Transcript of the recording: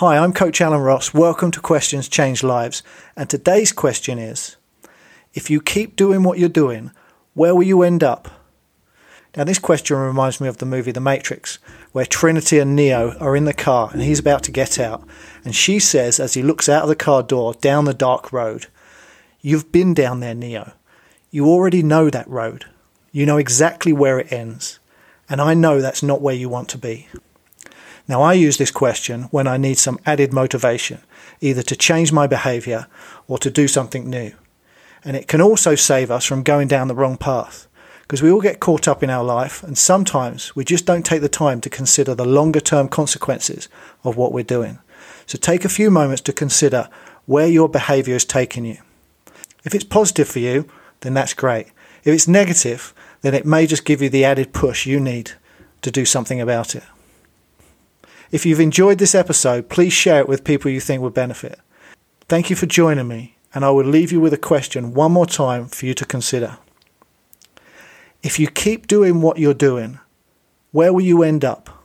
Hi, I'm Coach Alan Ross. Welcome to Questions Change Lives. And today's question is If you keep doing what you're doing, where will you end up? Now, this question reminds me of the movie The Matrix, where Trinity and Neo are in the car and he's about to get out. And she says, as he looks out of the car door down the dark road, You've been down there, Neo. You already know that road. You know exactly where it ends. And I know that's not where you want to be. Now, I use this question when I need some added motivation, either to change my behaviour or to do something new. And it can also save us from going down the wrong path because we all get caught up in our life and sometimes we just don't take the time to consider the longer term consequences of what we're doing. So take a few moments to consider where your behaviour is taking you. If it's positive for you, then that's great. If it's negative, then it may just give you the added push you need to do something about it. If you've enjoyed this episode, please share it with people you think would benefit. Thank you for joining me, and I will leave you with a question one more time for you to consider. If you keep doing what you're doing, where will you end up?